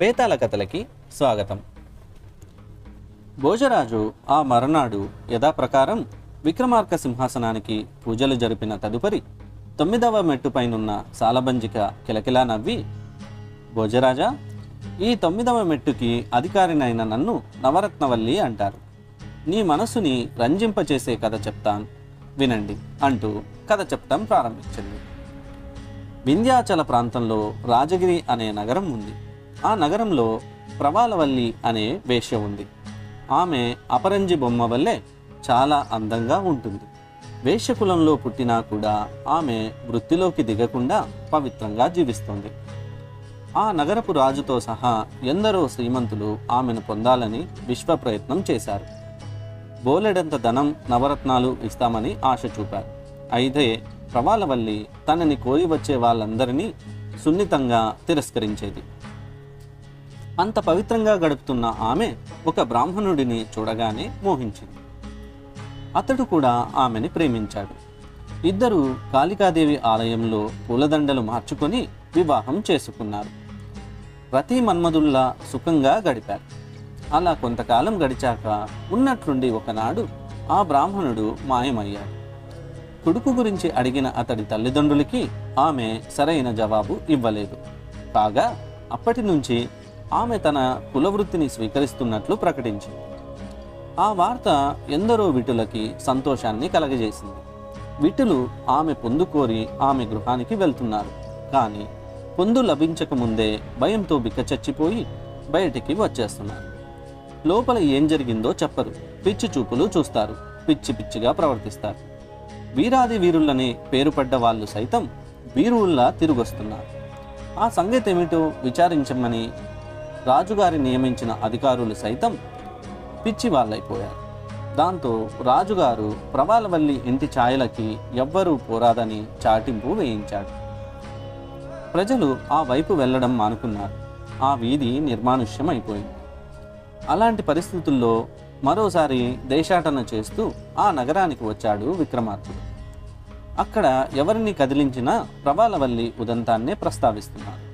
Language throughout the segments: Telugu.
బేతాళ కథలకి స్వాగతం. భోజరాజు ఆ మరునాడు యథాప్రకారం విక్రమార్క సింహాసనానికి పూజలు జరిపిన తదుపరి తొమ్మిదవ మెట్టుపైనున్న సాలబంజిక కిలకిలా నవ్వి భోజరాజా ఈ తొమ్మిదవ మెట్టుకి అధికారినైన నన్ను నవరత్నవల్లి అంటారు. నీ మనసుని రంజింపచేసే కథ చెప్తాను. వినండి అంటూ కథ చెప్తాం ప్రారంభించింది. వింధ్యాచల ప్రాంతంలో రాజగిరి అనే నగరం ఉంది. ఆ నగరంలో ప్రవాలవల్లి అనే వేష్య ఉంది. ఆమె అపరంజి బొమ్మ వల్లే చాలా అందంగా ఉంటుంది. వేష్య కులంలో పుట్టినా కూడా ఆమె వృత్తిలోకి దిగకుండా పవిత్రంగా జీవిస్తుంది. ఆ నగరపు రాజుతో సహా ఎందరో శ్రీమంతులు ఆమెను పొందాలని విశ్వ ప్రయత్నం చేశారు. బోలెడంత ధనం నవరత్నాలు ఇస్తామని ఆశ చూపారు. అయితే ప్రవాలవల్లి తనని కోరి వచ్చే వాళ్ళందరినీ సున్నితంగా తిరస్కరించేది. అంత పవిత్రంగా గడుపుతున్న ఆమె ఒక బ్రాహ్మణుడిని చూడగానే మోహించింది. అతడు కూడా ఆమెని ప్రేమించాడు. ఇద్దరు కాళికాదేవి ఆలయంలో పూలదండలు మార్చుకొని వివాహం చేసుకున్నారు. ప్రతి మన్మధుల్లా సుఖంగా గడిపారు. అలా కొంతకాలం గడిచాక ఉన్నట్లుండి ఒకనాడు ఆ బ్రాహ్మణుడు మాయమయ్యాడు. కొడుకు గురించి అడిగిన అతడి తల్లిదండ్రులకి ఆమె సరైన జవాబు ఇవ్వలేదు. కాగా అప్పటి నుంచి ఆమె తన కులవృత్తిని స్వీకరిస్తున్నట్లు ప్రకటించింది. ఆ వార్త ఎందరో విటులకి సంతోషాన్ని కలగజేసింది. విటులు ఆమె పొందుకోరి ఆమె గృహానికి వెళ్తున్నారు. కానీ పొందు లభించకముందే భయంతో బిక్కచచ్చిపోయి బయటికి వచ్చేస్తున్నారు. లోపల ఏం జరిగిందో చెప్పరు. పిచ్చి చూపులు చూస్తారు. పిచ్చి పిచ్చిగా ప్రవర్తిస్తారు. వీరాది వీరులని పేరుపడ్డ వాళ్ళు సైతం వీరుల్లా తిరిగొస్తున్నారు. ఆ సంగతి ఏమిటో విచారించమని రాజుగారి నియమించిన అధికారులు సైతం పిచ్చి వాళ్ళైపోయారు. దాంతో రాజుగారు ప్రవాలవల్లి ఇంటి ఛాయలకి ఎవ్వరూ పోరాదని చాటింపు వేయించాడు. ప్రజలు ఆ వైపు వెళ్ళడం మానుకున్నారు. ఆ వీధి నిర్మానుష్యం అయిపోయింది అలాంటి పరిస్థితుల్లో మరోసారి దేశాటన చేస్తూ ఆ నగరానికి వచ్చాడు విక్రమార్కుడు. అక్కడ ఎవరిని కదిలించినా ప్రవాలవల్లి ఉదంతాన్నే ప్రస్తావిస్తున్నారు.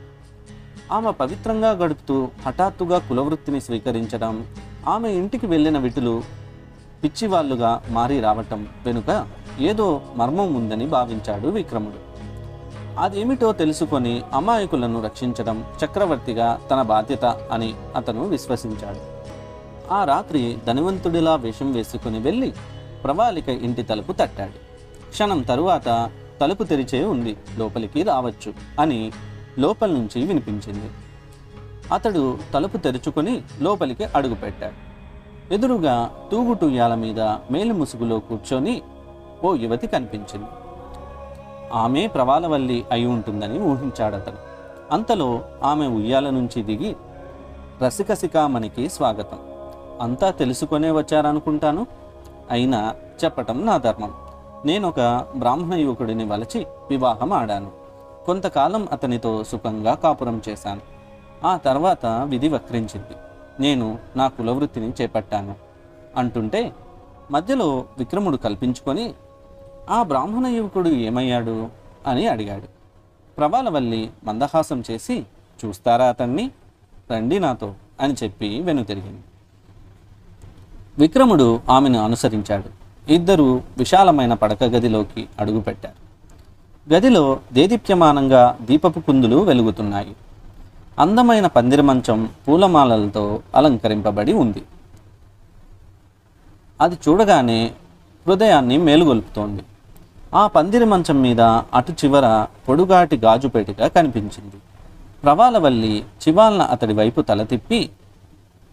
ఆమె పవిత్రంగా గడుపుతూ హఠాత్తుగా కులవృత్తిని స్వీకరించడం ఆమె ఇంటికి వెళ్ళిన విటులు పిచ్చివాళ్ళుగా మారి రావటం వెనుక ఏదో మర్మం ఉందని భావించాడు విక్రముడు. అదేమిటో తెలుసుకొని అమాయకులను రక్షించడం చక్రవర్తిగా తన బాధ్యత అని అతను విశ్వసించాడు. ఆ రాత్రి ధనవంతుడిలా వేషం వేసుకుని వెళ్ళి ప్రవాళిక ఇంటి తలుపు తట్టాడు. క్షణం తరువాత తలుపు తెరిచే ఉంది లోపలికి రావచ్చు అని లోపల నుంచి వినిపించింది. అతడు తలుపు తెరుచుకొని లోపలికి అడుగుపెట్టాడు ఎదురుగా తూగుటూయాల మీద మేలు ముసుగులో కూర్చొని ఓ యువతి కనిపించింది. ఆమె ప్రవాలవల్లి అయి ఉంటుందని ఊహించాడతను. అంతలో ఆమె ఉయ్యాల నుంచి దిగి రసికసికామణికి స్వాగతం. అంతా తెలుసుకొనే వచ్చారనుకుంటాను? అయినా చెప్పటం నా ధర్మం. నేనొక బ్రాహ్మణ యువకుడిని వలచి వివాహం ఆడాను. కొంతకాలం అతనితో సుఖంగా కాపురం చేశాను. ఆ తర్వాత విధి వక్రించింది. నేను నా కులవృత్తిని చేపట్టాను అంటుంటే మధ్యలో విక్రముడు కల్పించుకొని ఆ బ్రాహ్మణ యువకుడు ఏమయ్యాడు? అని అడిగాడు. ప్రవాలవల్లి మందహాసం చేసి చూస్తారా అతన్ని? రండి నాతో అని చెప్పి వెనుతిరిగింది. విక్రముడు ఆమెను అనుసరించాడు. ఇద్దరు విశాలమైన పడక గదిలోకి అడుగుపెట్టారు. గదిలో దేదీప్యమానంగా దీపపు కుందులు వెలుగుతున్నాయి. అందమైన పందిరి మంచం పూలమాలలతో అలంకరింపబడి ఉంది. అది చూడగానే హృదయాన్ని మేలుగొల్పుతోంది. ఆ పందిరి మంచం మీద అటు చివర పొడుగాటి గాజుపేటిక కనిపించింది. ప్రవాలవల్లి చివాల్న అతడి వైపు తల తిప్పి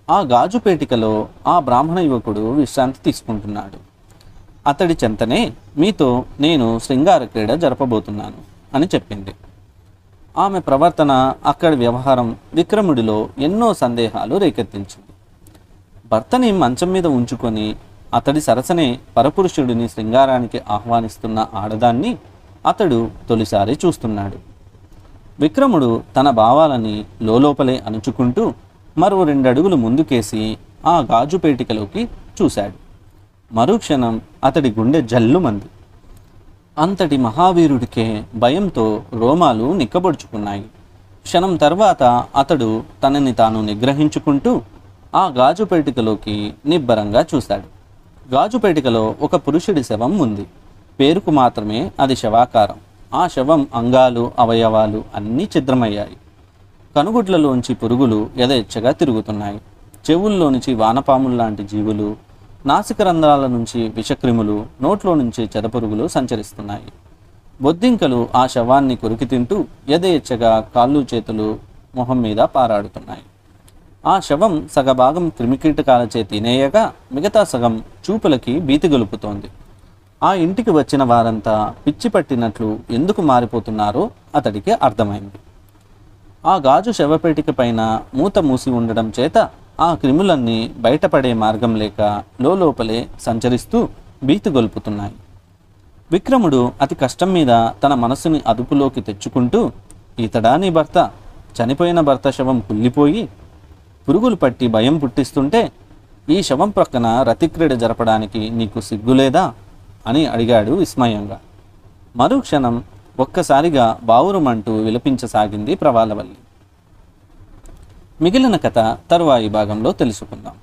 ఆ గాజుపేటికలో ఆ బ్రాహ్మణ యువకుడు విశ్రాంతి తీసుకుంటున్నాడు. అతడి చెంతనే మీతో నేను శృంగార క్రీడ జరపబోతున్నాను అని చెప్పింది. ఆమె ప్రవర్తన అక్కడి వ్యవహారం విక్రముడిలో ఎన్నో సందేహాలు రేకెత్తించింది. భర్తని మంచం మీద ఉంచుకొని అతడి సరసనే పరపురుషుడిని శృంగారానికి ఆహ్వానిస్తున్న ఆడదాన్ని అతడు తొలిసారి చూస్తున్నాడు. విక్రముడు తన భావాలని లోలోపలే అణుచుకుంటూ మరో రెండడుగులు ముందుకేసి ఆ గాజు పేటికలోకి చూశాడు. మరుక్షణం అతడి గుండె జల్లుమంది అంతటి మహావీరుడికే భయంతో రోమాలు నిక్కబొడుచుకున్నాయి. క్షణం తర్వాత అతడు తనని తాను నిగ్రహించుకుంటూ ఆ గాజు పేటికలోకి నిబ్బరంగా చూశాడు. గాజు పేటికలో ఒక పురుషుడి శవం ఉంది. పేరుకు మాత్రమే అది శవాకారం. ఆ శవం అంగాలు అవయవాలు అన్నీ ఛిద్రమయ్యాయి. కనుగుడ్లలోంచి పురుగులు యథేచ్ఛగా తిరుగుతున్నాయి. చెవుల్లో నుంచి వానపాముల్లాంటి జీవులు నాసిక రంధ్రాల నుంచి విషక్రిములు నోట్లో నుంచి చెదపురుగులు సంచరిస్తున్నాయి. బొద్దింకలు ఆ శవాన్ని కొరికి తింటూ యథేచ్ఛగా కాళ్ళు చేతులు మొహం మీద పారాడుతున్నాయి. ఆ శవం సగభాగం క్రిమికీటకాలచే తినేయగా మిగతా సగం చూపులకి భీతి గొలుపుతోంది. ఆ ఇంటికి వచ్చిన వారంతా పిచ్చి పట్టినట్లు ఎందుకు మారిపోతున్నారో అతడికి అర్థమైంది. ఆ గాజు శవపేటిక పైన మూత మూసి ఉండడం చేత ఆ క్రిములన్నీ బయటపడే మార్గం లేక లోపలే సంచరిస్తూ భీతిగొల్పుతున్నాయి విక్రముడు అతి కష్టం మీద తన మనసుని అదుపులోకి తెచ్చుకుంటూ ఇతడా నీ భర్త? చనిపోయిన భర్త శవం కుళ్ళిపోయి పురుగులు పట్టి భయం పుట్టిస్తుంటే ఈ శవం ప్రక్కన రతిక్రీడ జరపడానికి నీకు సిగ్గులేదా అని అడిగాడు విస్మయంగా. మరుక్షణం ఒక్కసారిగా బావురుమంటూ విలపించసాగింది ప్రవాలవల్లి. మిగిలిన కథ తరువాయి భాగంలో తెలుసుకుందాం.